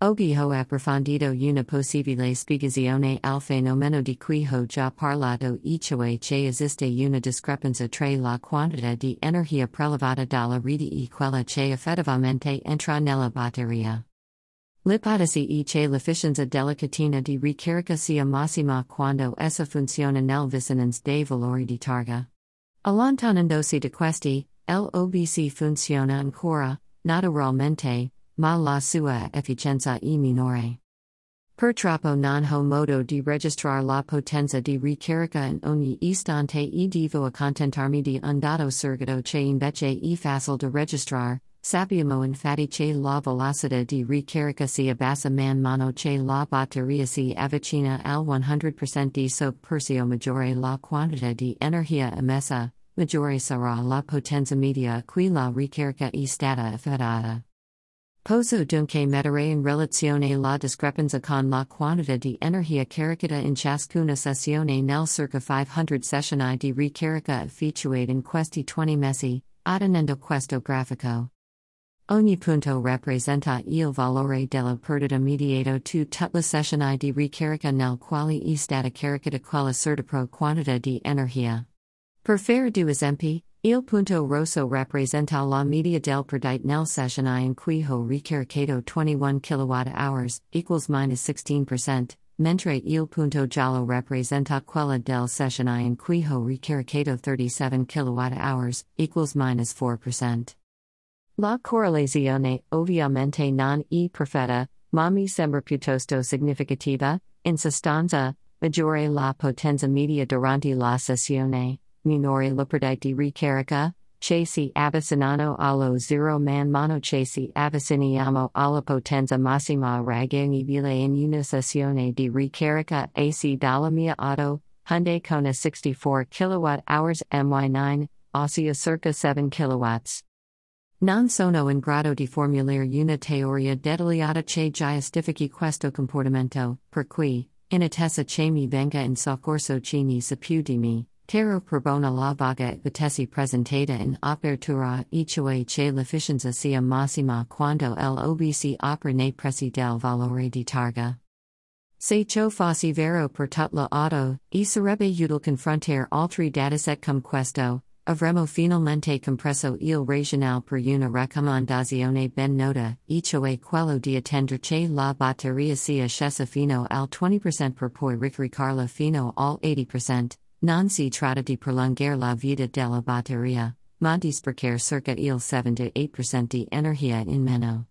Oggi ho approfondito una possibile spiegazione al fenomeno di cui ho già parlato e cioè che esiste una discrepanza tra la quantità di energia prelevata dalla rete e quella che effettivamente entra nella batteria. L'ipotesi e che l'efficienza della catena di ricarica sia massima quando essa funziona nel vicinanze dei valori di targa. Allontanandosi da questi, l'OBC funziona ancora, naturalmente, ma la sua efficienza e minore. Purtroppo non ho modo di registrare la potenza di ricarica in ogni istante e devo accontentarmi di un dato surgato che invece è facile da registrare. Sappiamo infatti che la velocità di ricarica si abbassa man mano che la batteria si avvicina al 100% di SoC persio maggiore la quantità di energia emessa, maggiore sarà la potenza media qui la ricarica è stata effettuata. Posso dunque mettere in relazione la discrepanza con la quantità di energia caricata in ciascuna sessione nel circa 500 sessioni di ricarica effettuate in questi 20 mesi, ottenendo questo grafico. Ogni punto rappresenta il valore della perdita immediato tu tutte sessioni di ricarica nel quale è stata caricata quella certa pro quantità di energia. Per fare due esempi, Il punto rosso rappresenta la media del perdite nel sessione in cui ho ricaricato 21 kWh, equals minus 16%, mentre il punto giallo rappresenta quella del sessione in cui ho ricaricato 37 kWh, equals minus 4%. La correlazione ovviamente non è perfetta, ma mi sembra piuttosto significativa, in sostanza, maggiore la potenza media durante la sessione minore di ricarica, che si avvicinano allo zero man mano che si avviciniamo alla potenza massima raggiungibile in una sessione di ricarica AC dalla mia auto, Hyundai Kona 64 kWh MY9, ossia circa 7 kW. Non sono in grado di formulare una teoria dettagliata che giustifichi questo comportamento, per cui, in attesa che mi venga in soccorso chi ne sa di me. Tero propone la vaga ipotesi presentata in apertura e cioè che l'efficienza sia massima quando l'OBC opera nei pressi del valore di targa. Se ciò fosse vero per tutta l'auto, e sarebbe utile confrontare altri dataset come questo, avremo finalmente compresso il regionale per una raccomandazione ben nota, e cioè quello di attendere che la batteria sia scesa fino al 20% per poi ricaricarla fino al 80%. Non si tratta di prolungare la vita della batteria, ma di sprecare circa il 7-8% di energia in meno.